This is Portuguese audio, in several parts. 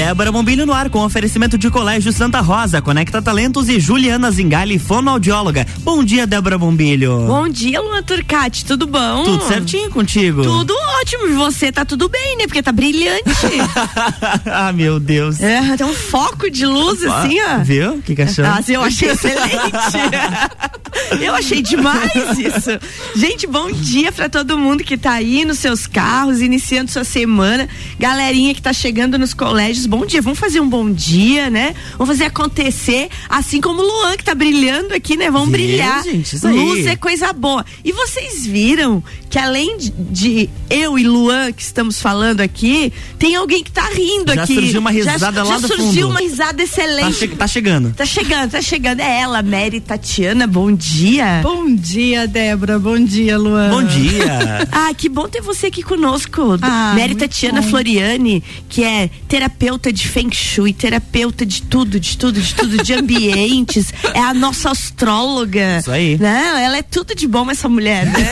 Débora Bombilho no ar com oferecimento de Colégio Santa Rosa, Conecta Talentos e Juliana Zingali, fonoaudióloga. Bom dia, Débora Bombilho. Bom dia, Luan Turcati, tudo bom? Tudo certinho contigo? Tudo ótimo, e você tá tudo bem, né? Porque tá brilhante. ah, meu Deus. É, tem um foco de luz assim, ó. Viu? Que cachorro. Ah, eu achei excelente. eu achei demais isso. Gente, bom dia para todo mundo que tá aí nos seus carros, iniciando sua semana. Galerinha que tá chegando nos colégios, bom dia. Vamos fazer um bom dia, né? Vamos fazer acontecer, assim como o Luan que tá brilhando aqui, né? Vamos Viu, brilhar. gente? Isso aí. Luz é coisa boa. E vocês viram que além de, de eu e Luan que estamos falando aqui, tem alguém que tá rindo Já aqui. surgiu uma risada já, lá já do surgiu fundo. uma risada Tá, excelente. che- tá chegando. Tá chegando, tá chegando. É ela, Mary Tatiana, bom dia. Bom dia, Débora. Bom dia, Luan. Bom dia. Ah, que bom ter você aqui conosco. Ah, Mary Tatiana bom. Floriani, que é terapeuta de Feng Shui, terapeuta de tudo, de tudo, de tudo, de ambientes. é a nossa astróloga. Isso aí. Não, ela é tudo de bom, essa mulher, né?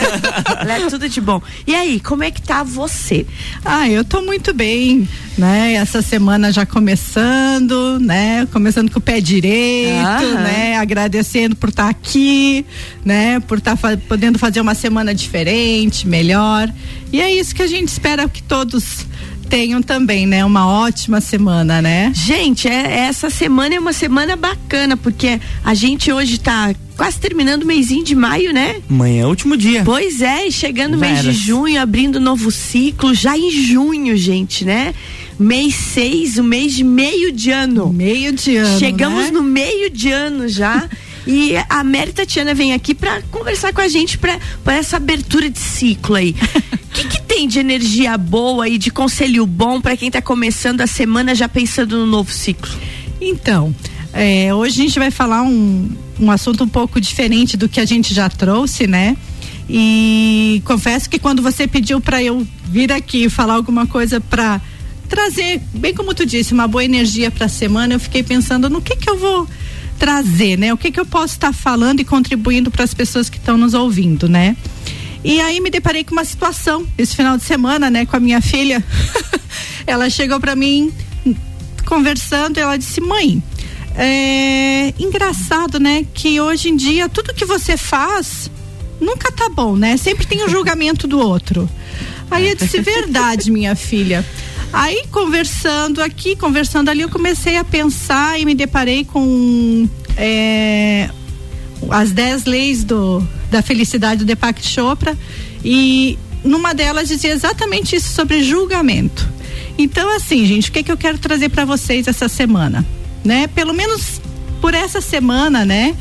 ela é tudo de bom. E aí, como é que tá você? Ah, eu tô muito bem, né? Essa semana já começando, né? Começando com o pé direito, Aham. né? Agradecendo por estar aqui, né? Por estar podendo fazer uma semana diferente, melhor. E é isso que a gente espera que todos tenham também, né? Uma ótima semana, né? Gente, é- essa semana é uma semana bacana, porque a gente hoje tá quase terminando o mêsinho de maio, né? Amanhã é o último dia. Pois é, e chegando o mês de junho, abrindo novo ciclo, já em junho, gente, né? Mês 6, o mês de meio de ano. Meio de ano. Chegamos né? no meio de ano já. E a Mary Tatiana vem aqui para conversar com a gente para essa abertura de ciclo aí. O que, que tem de energia boa e de conselho bom para quem tá começando a semana já pensando no novo ciclo? Então, é, hoje a gente vai falar um, um assunto um pouco diferente do que a gente já trouxe, né? E confesso que quando você pediu para eu vir aqui falar alguma coisa para trazer, bem como tu disse, uma boa energia para a semana, eu fiquei pensando no que que eu vou trazer, né? O que que eu posso estar falando e contribuindo para as pessoas que estão nos ouvindo, né? E aí me deparei com uma situação esse final de semana, né, com a minha filha. ela chegou para mim conversando ela disse: "Mãe, é engraçado, né, que hoje em dia tudo que você faz nunca tá bom, né? Sempre tem o julgamento do outro". Aí eu disse: "Verdade, minha filha". Aí conversando aqui, conversando ali, eu comecei a pensar e me deparei com é, as 10 leis do, da felicidade do Deepak Chopra e numa delas dizia exatamente isso sobre julgamento. Então assim, gente, o que que eu quero trazer para vocês essa semana, né? Pelo menos por essa semana, né?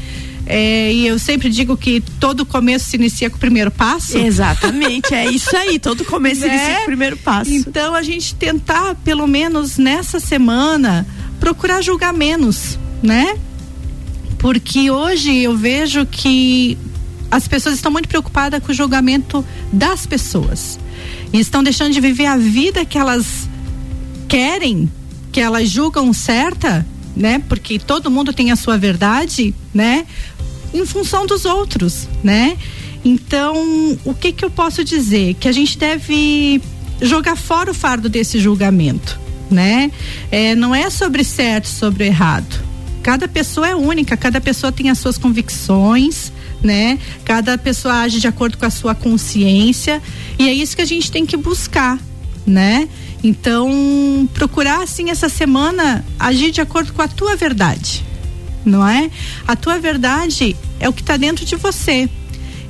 É, e eu sempre digo que todo começo se inicia com o primeiro passo. Exatamente, é isso aí. Todo começo Né? inicia com o primeiro passo. Então a gente tentar, pelo menos nessa semana, procurar julgar menos, né? Porque hoje eu vejo que as pessoas estão muito preocupadas com o julgamento das pessoas. E estão deixando de viver a vida que elas querem, que elas julgam certa, né? Porque todo mundo tem a sua verdade, né? Em função dos outros, né? Então, o que que eu posso dizer? Que a gente deve jogar fora o fardo desse julgamento, né? É, não é sobre certo, sobre errado. Cada pessoa é única, cada pessoa tem as suas convicções, né? Cada pessoa age de acordo com a sua consciência e é isso que a gente tem que buscar, né? Então, procurar assim essa semana agir de acordo com a tua verdade, não é? A tua verdade é o que está dentro de você.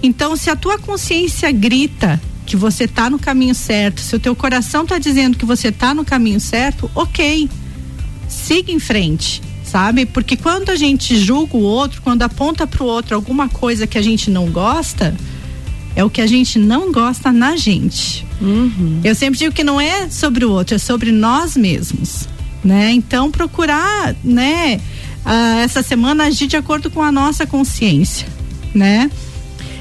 Então, se a tua consciência grita que você está no caminho certo, se o teu coração está dizendo que você está no caminho certo, ok, siga em frente, sabe? Porque quando a gente julga o outro, quando aponta para o outro alguma coisa que a gente não gosta, é o que a gente não gosta na gente. Eu sempre digo que não é sobre o outro, é sobre nós mesmos, né? Então procurar, né, ah, essa semana agir de acordo com a nossa consciência, né?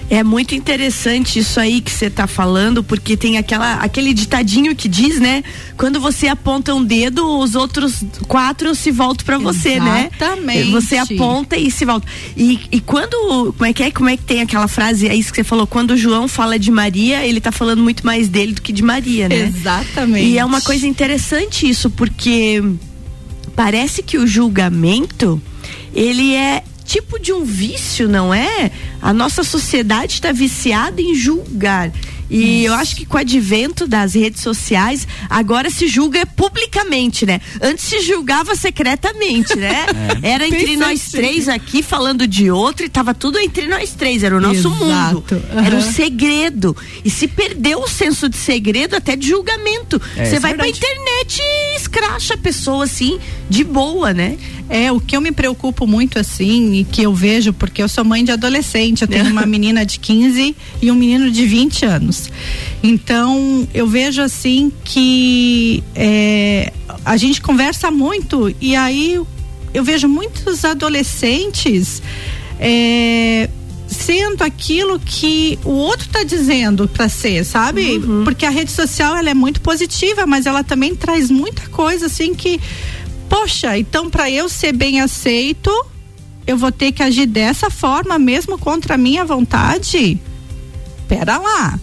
É muito interessante isso aí que você tá falando, porque tem aquela, aquele ditadinho que diz, né? Quando você aponta um dedo, os outros quatro se voltam para você, né? Exatamente. Você aponta e se volta. E, e quando, como é que é? Como é que tem aquela frase, é isso que você falou, quando o João fala de Maria, ele tá falando muito mais dele do que de Maria, né? Exatamente. E é uma coisa interessante isso, porque parece que o julgamento ele é tipo de um vício, não é? A nossa sociedade está viciada em julgar. E eu acho que com o advento das redes sociais, agora se julga publicamente, né? Antes se julgava secretamente, né? É. Era entre Pensa nós três aqui falando de outro e tava tudo entre nós três, era o nosso Exato. mundo. Uhum. Era um segredo. E se perdeu o senso de segredo até de julgamento. É, Você é, vai verdade. pra internet e escracha a pessoa assim, de boa, né? É, o que eu me preocupo muito assim, e que eu vejo, porque eu sou mãe de adolescente, eu tenho uma menina de 15 e um menino de 20 anos. Então, eu vejo assim que é, a gente conversa muito e aí eu vejo muitos adolescentes é, sendo aquilo que o outro está dizendo para ser, sabe? Uhum. Porque a rede social ela é muito positiva, mas ela também traz muita coisa assim que poxa, então para eu ser bem aceito, eu vou ter que agir dessa forma mesmo contra a minha vontade? Pera lá.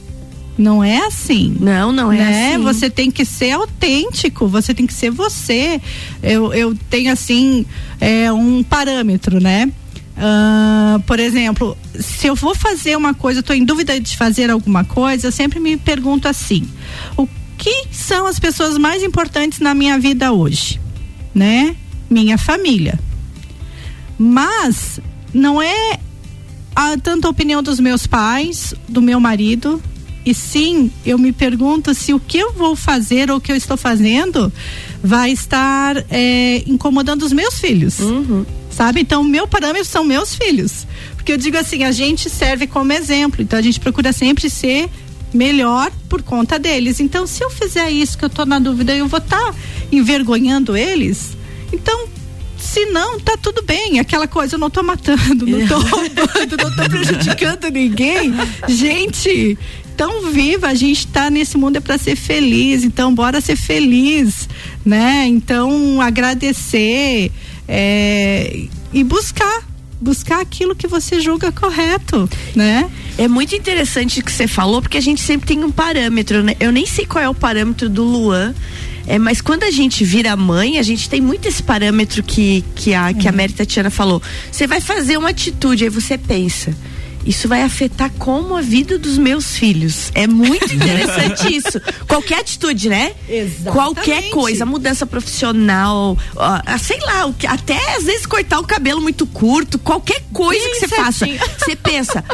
Não é assim. Não, não é né? assim. Você tem que ser autêntico, você tem que ser você. Eu, eu tenho assim é, um parâmetro, né? Uh, por exemplo, se eu vou fazer uma coisa, estou em dúvida de fazer alguma coisa, eu sempre me pergunto assim: o que são as pessoas mais importantes na minha vida hoje? né? Minha família. Mas não é a, tanto a opinião dos meus pais, do meu marido, e sim, eu me pergunto se o que eu vou fazer ou o que eu estou fazendo vai estar é, incomodando os meus filhos. Uhum. Sabe? Então, o meu parâmetro são meus filhos. Porque eu digo assim, a gente serve como exemplo. Então, a gente procura sempre ser melhor por conta deles. Então, se eu fizer isso que eu estou na dúvida, eu vou estar tá envergonhando eles. Então, se não, tá tudo bem. Aquela coisa, eu não tô matando, não tô roubando, não tô prejudicando ninguém. Gente, tão viva, a gente tá nesse mundo é para ser feliz, então bora ser feliz, né? Então, agradecer é, e buscar buscar aquilo que você julga correto, né? É muito interessante o que você falou, porque a gente sempre tem um parâmetro, né? Eu nem sei qual é o parâmetro do Luan. É, mas quando a gente vira mãe, a gente tem muito esse parâmetro que, que, a, que a uhum. Mary Tatiana falou. Você vai fazer uma atitude, aí você pensa isso vai afetar como a vida dos meus filhos. É muito interessante isso. Qualquer atitude, né? Exatamente. Qualquer coisa, mudança profissional, ó, sei lá, até às vezes cortar o cabelo muito curto, qualquer coisa Bem que você faça. Você pensa,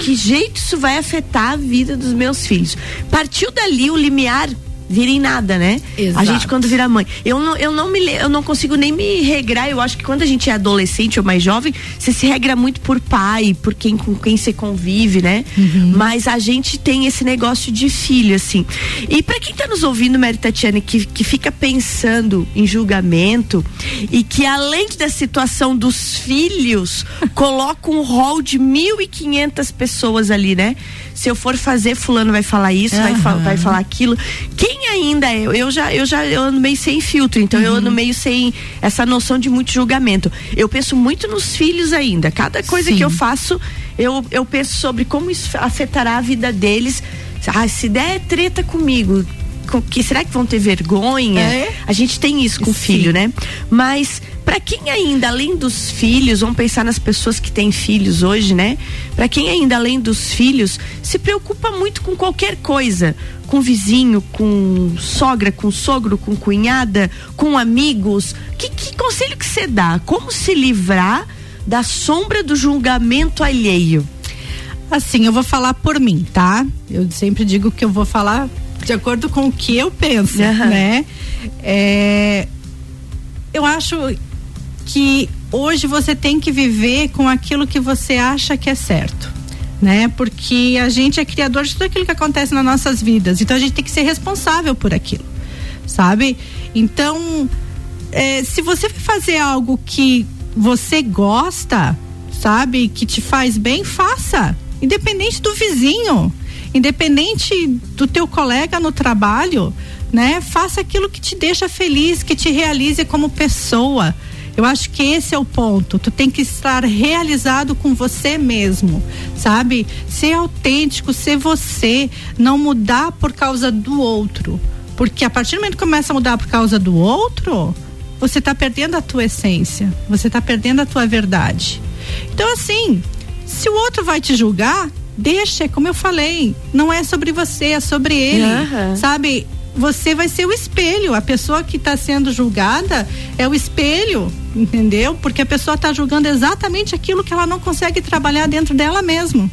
que jeito isso vai afetar a vida dos meus filhos? Partiu dali o limiar vira em nada, né? Exato. A gente quando vira mãe. Eu não, eu não me eu não consigo nem me regrar. Eu acho que quando a gente é adolescente ou mais jovem, você se regra muito por pai, por quem com quem você convive, né? Uhum. Mas a gente tem esse negócio de filho, assim. E para quem tá nos ouvindo, Mary Tatiane, que, que fica pensando em julgamento e que além da situação dos filhos, coloca um rol de 1.500 pessoas ali, né? Se eu for fazer, fulano vai falar isso, uhum. vai, vai falar aquilo. Quem ainda é, eu já eu já eu ando meio sem filtro, então uhum. eu ando uhum. meio sem essa noção de muito julgamento. Eu penso muito nos filhos ainda. Cada coisa Sim. que eu faço, eu, eu penso sobre como isso afetará a vida deles. Ah, se der treta comigo, que será que vão ter vergonha? É? A gente tem isso com o filho, né? Mas para quem ainda além dos filhos, vamos pensar nas pessoas que têm filhos hoje, né? Para quem ainda além dos filhos se preocupa muito com qualquer coisa, com vizinho, com sogra, com sogro, com cunhada, com amigos, que, que conselho que você dá? Como se livrar da sombra do julgamento alheio? Assim, eu vou falar por mim, tá? Eu sempre digo que eu vou falar de acordo com o que eu penso, uhum. né? É, eu acho que hoje você tem que viver com aquilo que você acha que é certo. Né? Porque a gente é criador de tudo aquilo que acontece nas nossas vidas. Então a gente tem que ser responsável por aquilo. Sabe? Então, é, se você fazer algo que você gosta, sabe, que te faz bem, faça. Independente do vizinho independente do teu colega no trabalho, né? Faça aquilo que te deixa feliz, que te realize como pessoa. Eu acho que esse é o ponto. Tu tem que estar realizado com você mesmo, sabe? Ser autêntico, ser você, não mudar por causa do outro. Porque a partir do momento que começa a mudar por causa do outro, você está perdendo a tua essência, você está perdendo a tua verdade. Então, assim, se o outro vai te julgar, deixa, como eu falei, não é sobre você, é sobre ele, uhum. sabe? Você vai ser o espelho, a pessoa que está sendo julgada é o espelho, entendeu? Porque a pessoa está julgando exatamente aquilo que ela não consegue trabalhar dentro dela mesmo,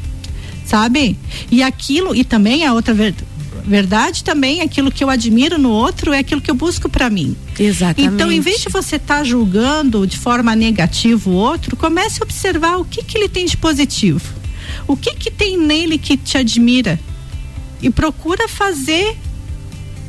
sabe? E aquilo, e também a outra verdade verdade também aquilo que eu admiro no outro é aquilo que eu busco para mim. Exatamente. Então, em vez de você estar tá julgando de forma negativa o outro, comece a observar o que que ele tem de positivo. O que que tem nele que te admira? E procura fazer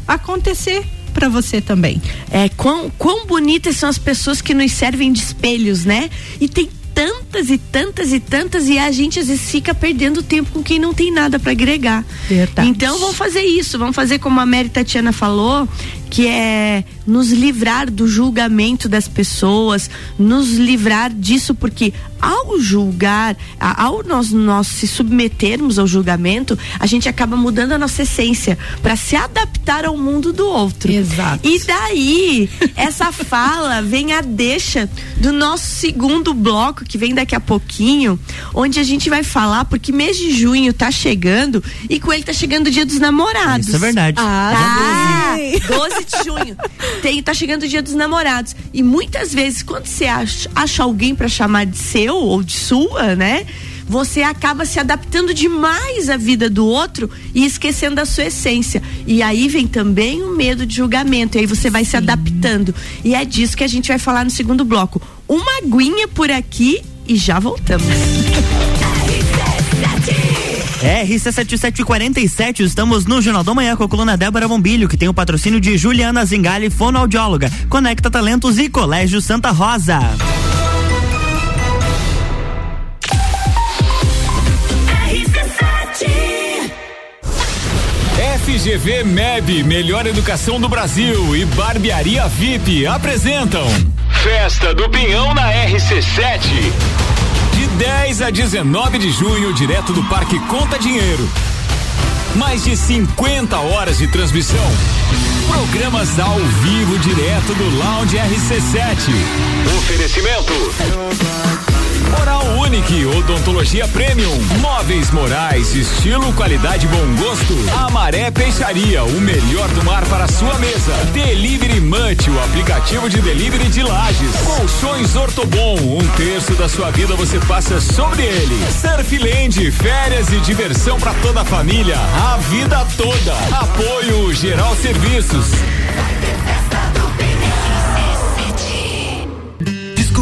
acontecer para você também. É, quão, quão bonitas são as pessoas que nos servem de espelhos, né? E tem tantas e tantas e tantas e a gente às vezes fica perdendo tempo com quem não tem nada para agregar. Verdade. Então vamos fazer isso, vamos fazer como a Mary Tatiana falou, que é nos livrar do julgamento das pessoas, nos livrar disso, porque ao julgar, ao nós, nós se submetermos ao julgamento, a gente acaba mudando a nossa essência para se adaptar ao mundo do outro. Exato. E daí, essa fala vem a deixa do nosso segundo bloco, que vem daqui a pouquinho, onde a gente vai falar, porque mês de junho tá chegando e com ele tá chegando o dia dos namorados. Isso é verdade. Ah, tá. 12 de junho. Tem, tá chegando o dia dos namorados. E muitas vezes, quando você acha, acha alguém para chamar de seu ou de sua, né? Você acaba se adaptando demais à vida do outro e esquecendo da sua essência. E aí vem também o medo de julgamento. E aí você vai Sim. se adaptando. E é disso que a gente vai falar no segundo bloco. Uma aguinha por aqui e já voltamos. RC7747, estamos no Jornal da Manhã com a coluna Débora Bombilho, que tem o patrocínio de Juliana Zingali, fonoaudióloga, Conecta Talentos e Colégio Santa Rosa. FGV MEB, Melhor Educação do Brasil e Barbearia VIP apresentam Festa do Pinhão na RC7. 10 a 19 de junho, direto do Parque Conta Dinheiro. Mais de 50 horas de transmissão. Programas ao vivo direto do Lounge RC7. Oferecimento. Oral Unique, odontologia premium, móveis morais, estilo, qualidade, bom gosto. Amaré Peixaria, o melhor do mar para sua mesa. Delivery Munch, o aplicativo de delivery de lajes. Colchões Ortobon, um terço da sua vida você passa sobre ele. Surfland, férias e diversão para toda a família, a vida toda. Apoio Geral Serviços.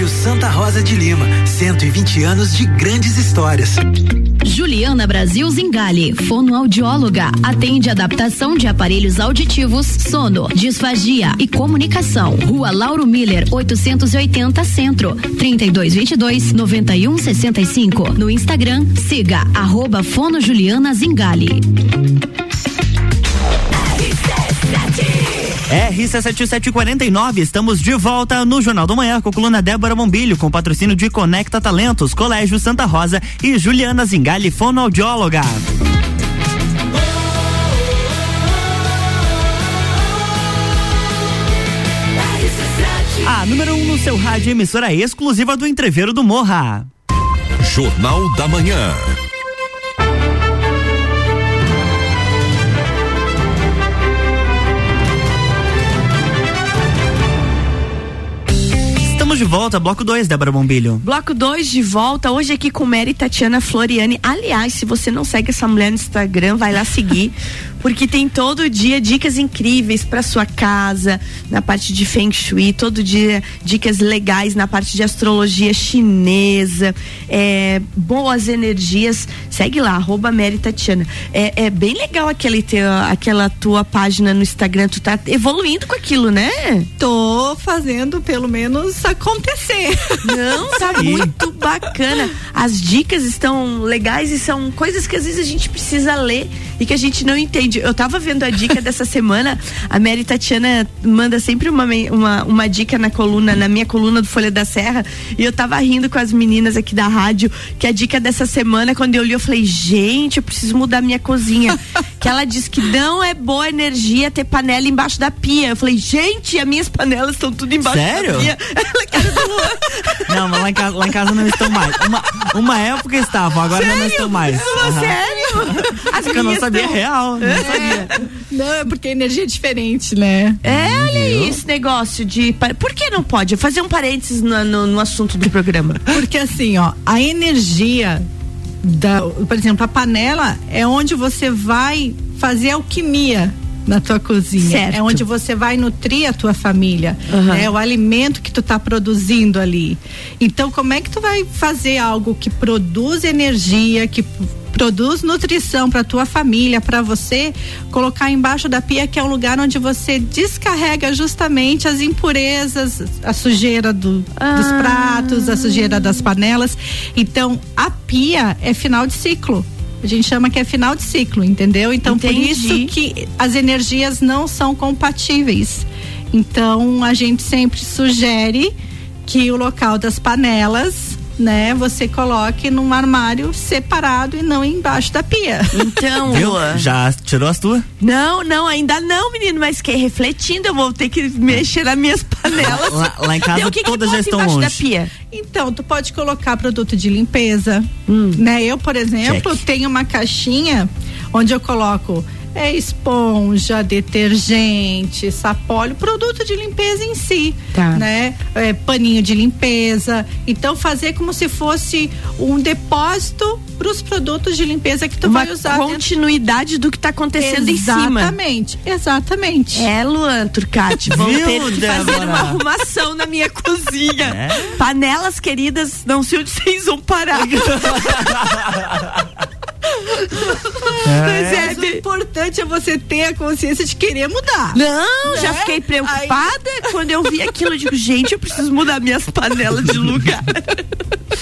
Colégio Santa Rosa de Lima, 120 anos de grandes histórias. Juliana Brasil Zingale, fonoaudióloga, atende adaptação de aparelhos auditivos, sono, disfagia e comunicação. Rua Lauro Miller, 880 Centro, 3222 9165. No Instagram, siga arroba Fono Juliana Zingale. RC7749, estamos de volta no Jornal do Manhã com a coluna Débora Bombilho, com patrocínio de Conecta Talentos, Colégio Santa Rosa e Juliana Zingali, fonoaudióloga. A número 1 um no seu rádio, emissora exclusiva do Entreveiro do Morra. Jornal da Manhã. De volta, bloco 2, Débora Bombilho. Bloco 2 de volta, hoje aqui com Mary Tatiana Floriane. Aliás, se você não segue essa mulher no Instagram, vai lá seguir, porque tem todo dia dicas incríveis para sua casa, na parte de Feng Shui, todo dia dicas legais na parte de astrologia chinesa, é, boas energias. Segue lá, arroba Mary Tatiana. É, é bem legal aquele teu, aquela tua página no Instagram, tu tá evoluindo com aquilo, né? Tô fazendo pelo menos acontecer. Não, tá muito bacana. As dicas estão legais e são coisas que às vezes a gente precisa ler e que a gente não entende. Eu tava vendo a dica dessa semana, a Mary Tatiana manda sempre uma, uma, uma dica na coluna, na minha coluna do Folha da Serra, e eu tava rindo com as meninas aqui da rádio, que a dica dessa semana, quando eu li, eu falei, gente, eu preciso mudar minha cozinha. que ela diz que não é boa energia ter panela embaixo da pia. Eu falei, gente, as minhas panelas estão tudo embaixo Sério? da pia. não, mas lá em, casa, lá em casa não estão mais. Uma, uma época estavam, agora Sério? não estão mais. Uhum. Sério? As que eu não sabia estão... real. Não, é. sabia. não, é porque a energia é diferente, né? É, olha aí esse negócio de. Por que não pode? Fazer um parênteses no, no, no assunto do programa. Porque assim, ó, a energia da, por exemplo, a panela é onde você vai fazer alquimia na tua cozinha. Certo. É onde você vai nutrir a tua família. Uhum. É o alimento que tu tá produzindo ali. Então, como é que tu vai fazer algo que produz energia, que produz nutrição para tua família, para você, colocar embaixo da pia que é o lugar onde você descarrega justamente as impurezas, a sujeira do, ah. dos pratos, a sujeira das panelas. Então, a pia é final de ciclo. A gente chama que é final de ciclo, entendeu? Então, Entendi. por isso que as energias não são compatíveis. Então, a gente sempre sugere que o local das panelas né, você coloque num armário separado e não embaixo da pia. Então, Viu? Já tirou as tuas? Não, não, ainda não, menino, mas que refletindo, eu vou ter que mexer nas minhas panelas. Lá, lá em casa que todas que já estão longe. Da pia? Então, tu pode colocar produto de limpeza, hum. né? Eu, por exemplo, Check. tenho uma caixinha onde eu coloco é esponja, detergente, sapólio, produto de limpeza em si, tá. né? É, paninho de limpeza. Então fazer como se fosse um depósito para os produtos de limpeza que tu Uma vai usar. Continuidade dentro... do que está acontecendo exatamente, em cima. Exatamente, exatamente. É, Luan Turcati, vou ter que fazer uma arrumação na minha cozinha. É? Panelas queridas, não sei onde vocês vão parar. É. Mas é, o importante é você ter a consciência de querer mudar. Não, né? já fiquei preocupada Aí... quando eu vi aquilo. Eu digo, gente, eu preciso mudar minhas panelas de lugar.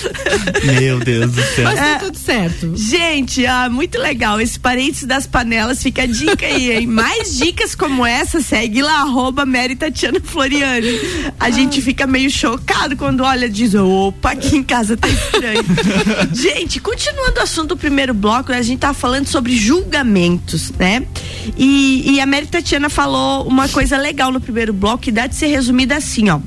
Meu Deus do céu. Mas tá é, tudo certo. Gente, ah, muito legal. Esse parênteses das panelas, fica a dica aí, hein? Mais dicas como essa, segue lá, arroba Mary Tatiana Floriani. A ah. gente fica meio chocado quando olha diz, opa, aqui em casa tá estranho. gente, continuando o assunto do primeiro bloco, a gente tá falando sobre julgamentos, né? E, e a Mary Tatiana falou uma coisa legal no primeiro bloco que dá de ser resumida assim, ó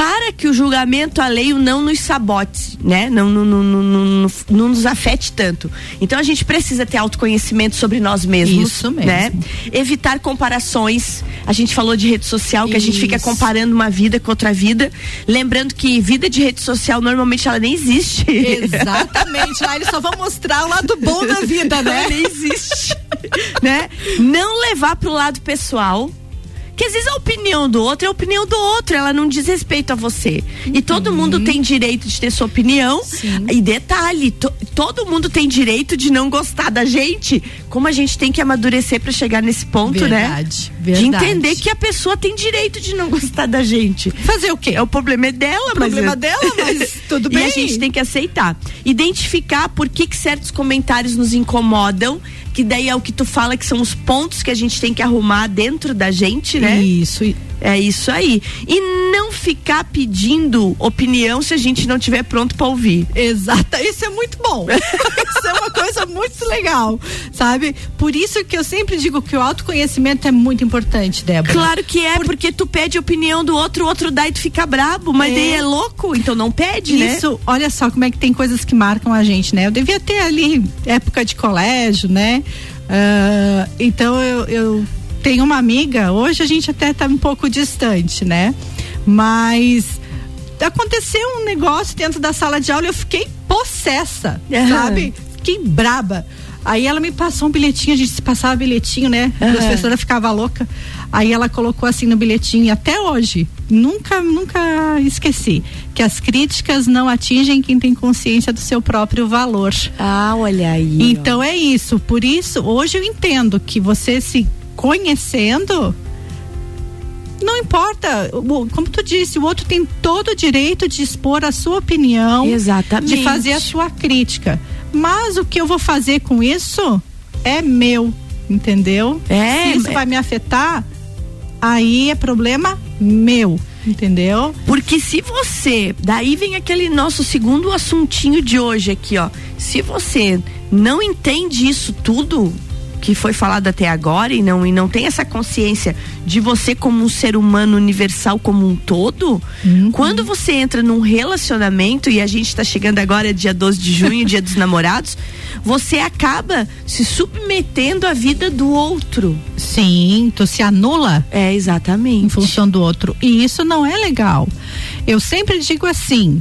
para que o julgamento alheio não nos sabote, né? Não, não, não, não, não, nos afete tanto. Então a gente precisa ter autoconhecimento sobre nós mesmos. Isso mesmo. Né? Evitar comparações. A gente falou de rede social, que Isso. a gente fica comparando uma vida com outra vida. Lembrando que vida de rede social normalmente ela nem existe. Exatamente. Lá eles só vão mostrar o lado bom da vida, né? Ela nem existe. né? Não levar pro lado pessoal que às vezes a opinião do outro é a opinião do outro, ela não diz respeito a você. Uhum. E todo mundo tem direito de ter sua opinião. Sim. E detalhe, to, todo mundo tem direito de não gostar da gente. Como a gente tem que amadurecer para chegar nesse ponto, verdade, né? Verdade. De entender que a pessoa tem direito de não gostar da gente. Fazer o quê? É o problema é dela, o problema é dela, mas tudo bem. E a gente tem que aceitar. Identificar por que, que certos comentários nos incomodam que daí é o que tu fala que são os pontos que a gente tem que arrumar dentro da gente, né? Isso. É isso aí. E não ficar pedindo opinião se a gente não tiver pronto para ouvir. Exato. Isso é muito bom. isso é uma coisa muito legal, sabe? Por isso que eu sempre digo que o autoconhecimento é muito importante, Débora. Claro que é, Por... porque tu pede opinião do outro, o outro dá e tu fica brabo, mas é. daí é louco, então não pede, isso, né? Isso, olha só como é que tem coisas que marcam a gente, né? Eu devia ter ali época de colégio, né? Uh, então eu, eu tenho uma amiga, hoje a gente até tá um pouco distante, né? Mas aconteceu um negócio dentro da sala de aula e eu fiquei possessa, uhum. sabe? Fiquei braba. Aí ela me passou um bilhetinho, a gente se passava bilhetinho, né? Uhum. A professora ficava louca. Aí ela colocou assim no bilhetinho, e até hoje, nunca, nunca esqueci, que as críticas não atingem quem tem consciência do seu próprio valor. Ah, olha aí. Então ó. é isso. Por isso, hoje eu entendo que você se conhecendo, não importa, como tu disse, o outro tem todo o direito de expor a sua opinião, Exatamente. de fazer a sua crítica. Mas o que eu vou fazer com isso é meu, entendeu? É, Se isso é... vai me afetar, aí é problema meu. Entendeu? Porque se você, daí vem aquele nosso segundo assuntinho de hoje aqui, ó. Se você não entende isso tudo, que foi falado até agora e não, e não tem essa consciência de você como um ser humano universal como um todo, uhum. quando você entra num relacionamento, e a gente está chegando agora, dia 12 de junho, dia dos namorados, você acaba se submetendo à vida do outro. Sim, tu se anula. É, exatamente. Em função do outro. E isso não é legal. Eu sempre digo assim,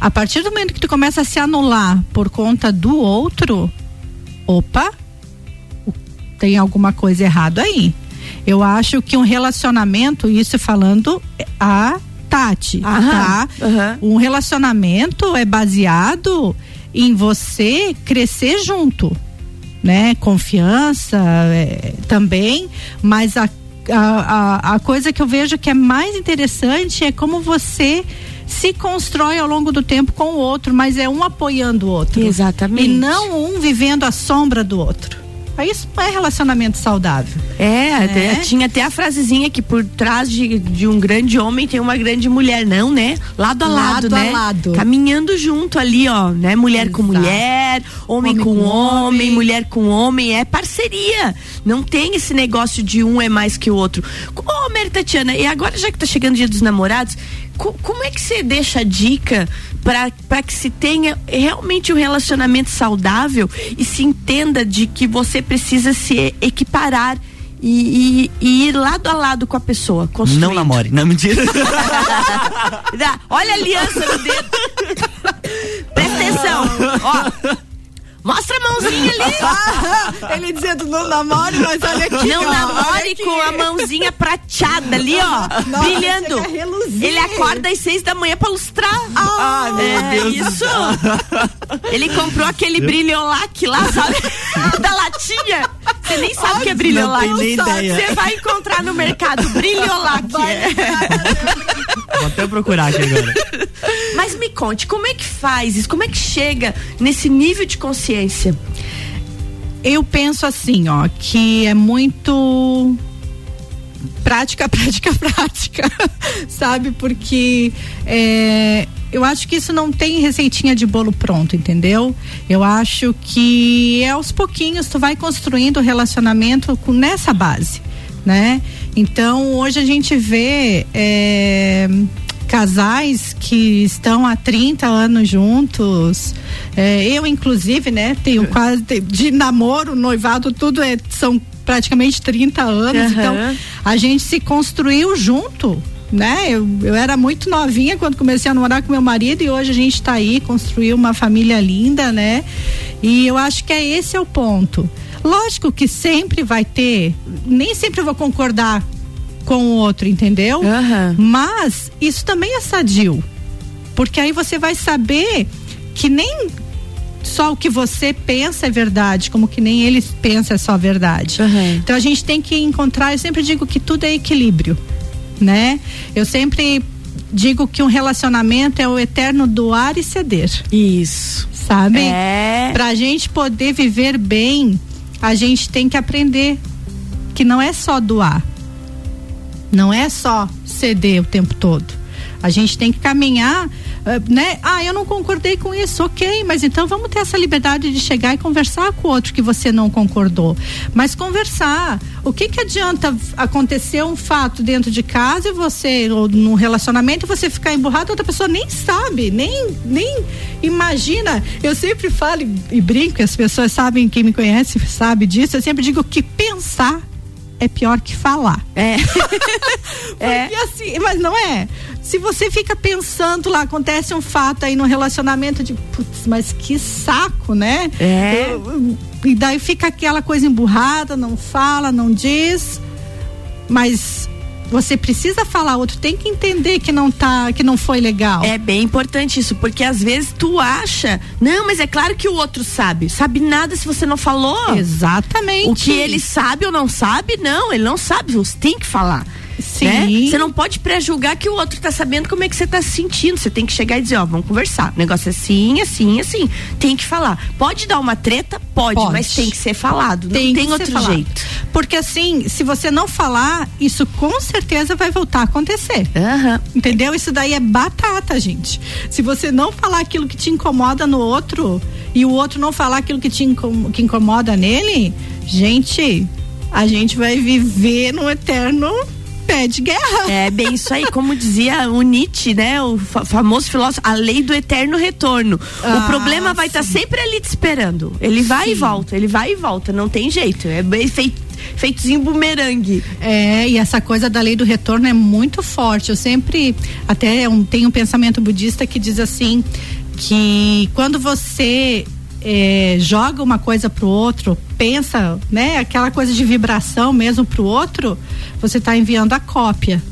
a partir do momento que tu começa a se anular por conta do outro, opa, tem alguma coisa errada aí. Eu acho que um relacionamento, isso falando a Tati, Aham, tá? Um relacionamento é baseado em você crescer junto, né? Confiança é, também, mas a, a, a, a coisa que eu vejo que é mais interessante é como você se constrói ao longo do tempo com o outro, mas é um apoiando o outro. Exatamente. E não um vivendo à sombra do outro. Isso não é relacionamento saudável. É, é. Até, tinha até a frasezinha que por trás de, de um grande homem tem uma grande mulher, não, né? Lado a lado, lado né? A lado. Caminhando junto ali, ó, né? Mulher Exato. com mulher, homem, homem com, com homem, homem, mulher com homem, é parceria. Não tem esse negócio de um é mais que o outro. Ô, oh, Mary Tatiana, e agora já que tá chegando o dia dos namorados, como é que você deixa a dica para que se tenha realmente um relacionamento saudável e se entenda de que você precisa se equiparar e, e, e, ir lado a lado com a pessoa. Construindo. Não namore, não mentira. Olha a aliança no dedo. Presta atenção. Ó, Mostra a mãozinha ali. Ele dizendo não namore, mas olha aqui. Não ó, namore aqui. com a mãozinha prateada ali, ó. Nossa, brilhando. Ele acorda às seis da manhã pra lustrar. Ah, meu é, Deus. Isso. Ele comprou aquele brilholac lá, sabe? da latinha. Você nem sabe o que é brilholac. Você vai encontrar no mercado brilholac. Vou até procurar aqui agora. Mas me conte, como é que faz isso? Como é que chega nesse nível de consciência? Eu penso assim, ó, que é muito prática, prática, prática, sabe? Porque é, eu acho que isso não tem receitinha de bolo pronto, entendeu? Eu acho que é aos pouquinhos tu vai construindo o relacionamento com, nessa base, né? Então hoje a gente vê é, casais que estão há 30 anos juntos. É, eu, inclusive, né, tenho quase de namoro, noivado, tudo é, são praticamente 30 anos. Uhum. Então, a gente se construiu junto. Né? Eu, eu era muito novinha quando comecei a namorar com meu marido e hoje a gente está aí, construiu uma família linda, né? E eu acho que é esse é o ponto. Lógico que sempre vai ter, nem sempre eu vou concordar com o outro, entendeu? Uhum. Mas isso também é sadio. Porque aí você vai saber que nem só o que você pensa é verdade, como que nem eles pensam é só verdade. Uhum. Então a gente tem que encontrar, eu sempre digo que tudo é equilíbrio, né? Eu sempre digo que um relacionamento é o eterno doar e ceder. Isso. Sabe? É. Pra gente poder viver bem, a gente tem que aprender que não é só doar não é só ceder o tempo todo. A gente tem que caminhar, né? Ah, eu não concordei com isso, ok, mas então vamos ter essa liberdade de chegar e conversar com o outro que você não concordou. Mas conversar. O que que adianta acontecer um fato dentro de casa e você, ou num relacionamento, você ficar emburrado, outra pessoa nem sabe, nem, nem imagina. Eu sempre falo e, e brinco, as pessoas sabem, quem me conhece sabe disso, eu sempre digo que pensar é pior que falar. É. é. Porque assim, mas não é. Se você fica pensando lá, acontece um fato aí no relacionamento de, putz, mas que saco, né? É. Eu, e daí fica aquela coisa emburrada, não fala, não diz. Mas você precisa falar, outro tem que entender que não tá, que não foi legal. É bem importante isso, porque às vezes tu acha, não, mas é claro que o outro sabe. Sabe nada se você não falou. Exatamente. O que ele sabe ou não sabe, não, ele não sabe, você tem que falar. Sim. Né? Você não pode pré-julgar que o outro tá sabendo como é que você tá se sentindo. Você tem que chegar e dizer, ó, vamos conversar. O negócio é assim, assim, assim. Tem que falar. Pode dar uma treta? Pode, pode. mas tem que ser falado. Tem não tem outro jeito. Porque assim, se você não falar, isso com certeza vai voltar a acontecer. Uhum. Entendeu? Isso daí é batata, gente. Se você não falar aquilo que te incomoda no outro e o outro não falar aquilo que te que incomoda nele, gente, a gente vai viver no eterno pé de guerra. É bem isso aí, como dizia o Nietzsche, né? O famoso filósofo, a lei do eterno retorno. Ah, o problema vai estar tá sempre ali te esperando. Ele vai sim. e volta, ele vai e volta, não tem jeito. É bem feito feitozinho bumerangue. É, e essa coisa da lei do retorno é muito forte. Eu sempre até um, tenho um pensamento budista que diz assim que quando você é, joga uma coisa pro outro, pensa, né, aquela coisa de vibração mesmo pro outro, você está enviando a cópia.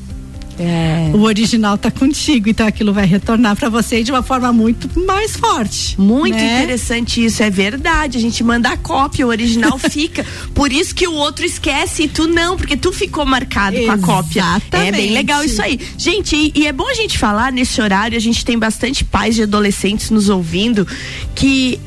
É. O original está contigo, então aquilo vai retornar para você de uma forma muito mais forte. Muito né? interessante isso, é verdade. A gente manda a cópia, o original fica. Por isso que o outro esquece e tu não, porque tu ficou marcado Exatamente. com a cópia. É bem legal isso aí. Gente, e, e é bom a gente falar nesse horário, a gente tem bastante pais de adolescentes nos ouvindo que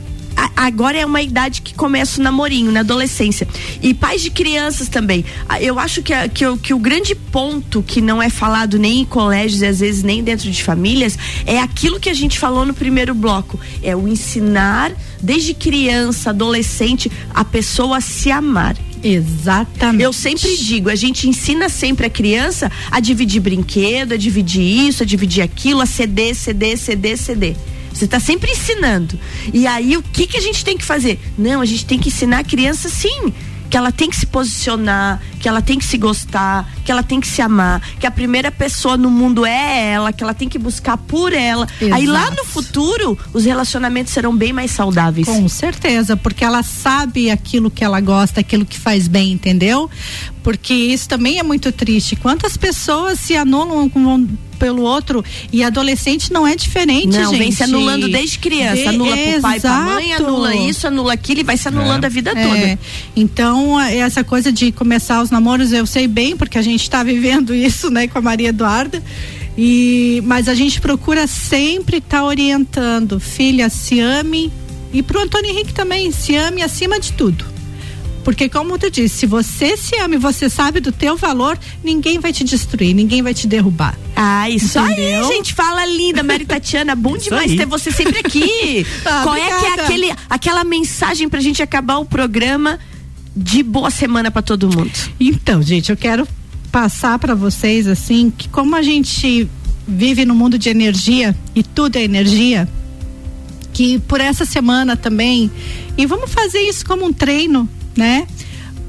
agora é uma idade que começa o namorinho, na adolescência. E pais de crianças também. Eu acho que, a, que, que o grande ponto que não é falado nem em colégios e às vezes nem dentro de famílias é aquilo que a gente falou no primeiro bloco. É o ensinar desde criança, adolescente, a pessoa a se amar. Exatamente. Eu sempre digo, a gente ensina sempre a criança a dividir brinquedo, a dividir isso, a dividir aquilo, a ceder, ceder, ceder, ceder. Você está sempre ensinando. E aí o que que a gente tem que fazer? Não, a gente tem que ensinar a criança sim que ela tem que se posicionar, que ela tem que se gostar, que ela tem que se amar, que a primeira pessoa no mundo é ela, que ela tem que buscar por ela. Exato. Aí lá no futuro, os relacionamentos serão bem mais saudáveis. Com certeza, porque ela sabe aquilo que ela gosta, aquilo que faz bem, entendeu? Porque isso também é muito triste. Quantas pessoas se anulam com pelo outro e adolescente não é diferente, não, gente. vem se anulando desde criança. De, anula pro pai, pra mãe, anula isso, anula aquilo e vai se anulando é. a vida é. toda. Então, essa coisa de começar os namoros, eu sei bem, porque a gente está vivendo isso, né, com a Maria Eduarda. E, mas a gente procura sempre estar tá orientando, filha, se ame. E pro Antônio Henrique também, se ame acima de tudo. Porque como tu disse, se você se ama e você sabe do teu valor, ninguém vai te destruir, ninguém vai te derrubar. Ah, isso Entendeu? aí, gente. Fala linda, Mari Tatiana. Bom isso demais aí. ter você sempre aqui. ah, Qual obrigada. é que é aquele, aquela mensagem pra gente acabar o programa de boa semana para todo mundo? Então, gente, eu quero passar para vocês assim que como a gente vive no mundo de energia e tudo é energia, que por essa semana também e vamos fazer isso como um treino né?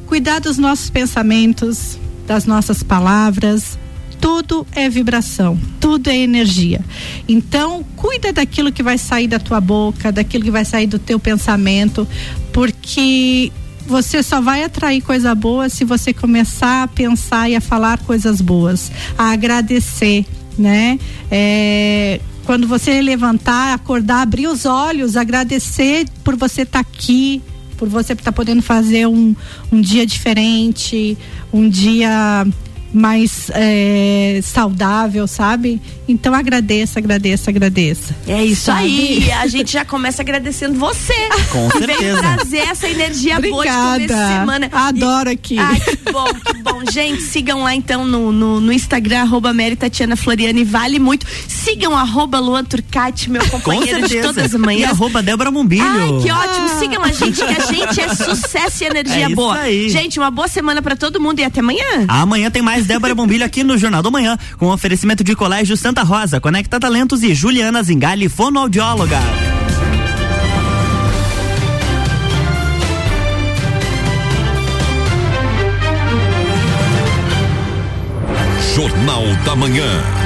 Cuidar dos nossos pensamentos, das nossas palavras, tudo é vibração, tudo é energia. Então, cuida daquilo que vai sair da tua boca, daquilo que vai sair do teu pensamento, porque você só vai atrair coisa boa se você começar a pensar e a falar coisas boas, a agradecer, né? É, quando você levantar, acordar, abrir os olhos, agradecer por você estar tá aqui, por você estar tá podendo fazer um, um dia diferente, um dia mais é, saudável, sabe? Então agradeça, agradeça, agradeça. É isso sabe? aí. A gente já começa agradecendo você. Com que certeza. Vem trazer essa energia Obrigada. boa de começo de semana. Adoro aqui. Ai, que bom, que bom. Gente, sigam lá então no, no, no Instagram, arroba Mary Tatiana Floriane, vale muito. Sigam arroba Luan Turcati, meu companheiro de todas as manhãs. E arroba Débora Bombilho. Ai, que ótimo. Sigam a gente, que a gente é sucesso e energia é boa. Aí. Gente, uma boa semana para todo mundo e até amanhã. Amanhã tem mais mais Débora Bombilho aqui no Jornal da Manhã, com oferecimento de Colégio Santa Rosa, Conecta Talentos e Juliana Zingali, fonoaudióloga. Jornal da Manhã.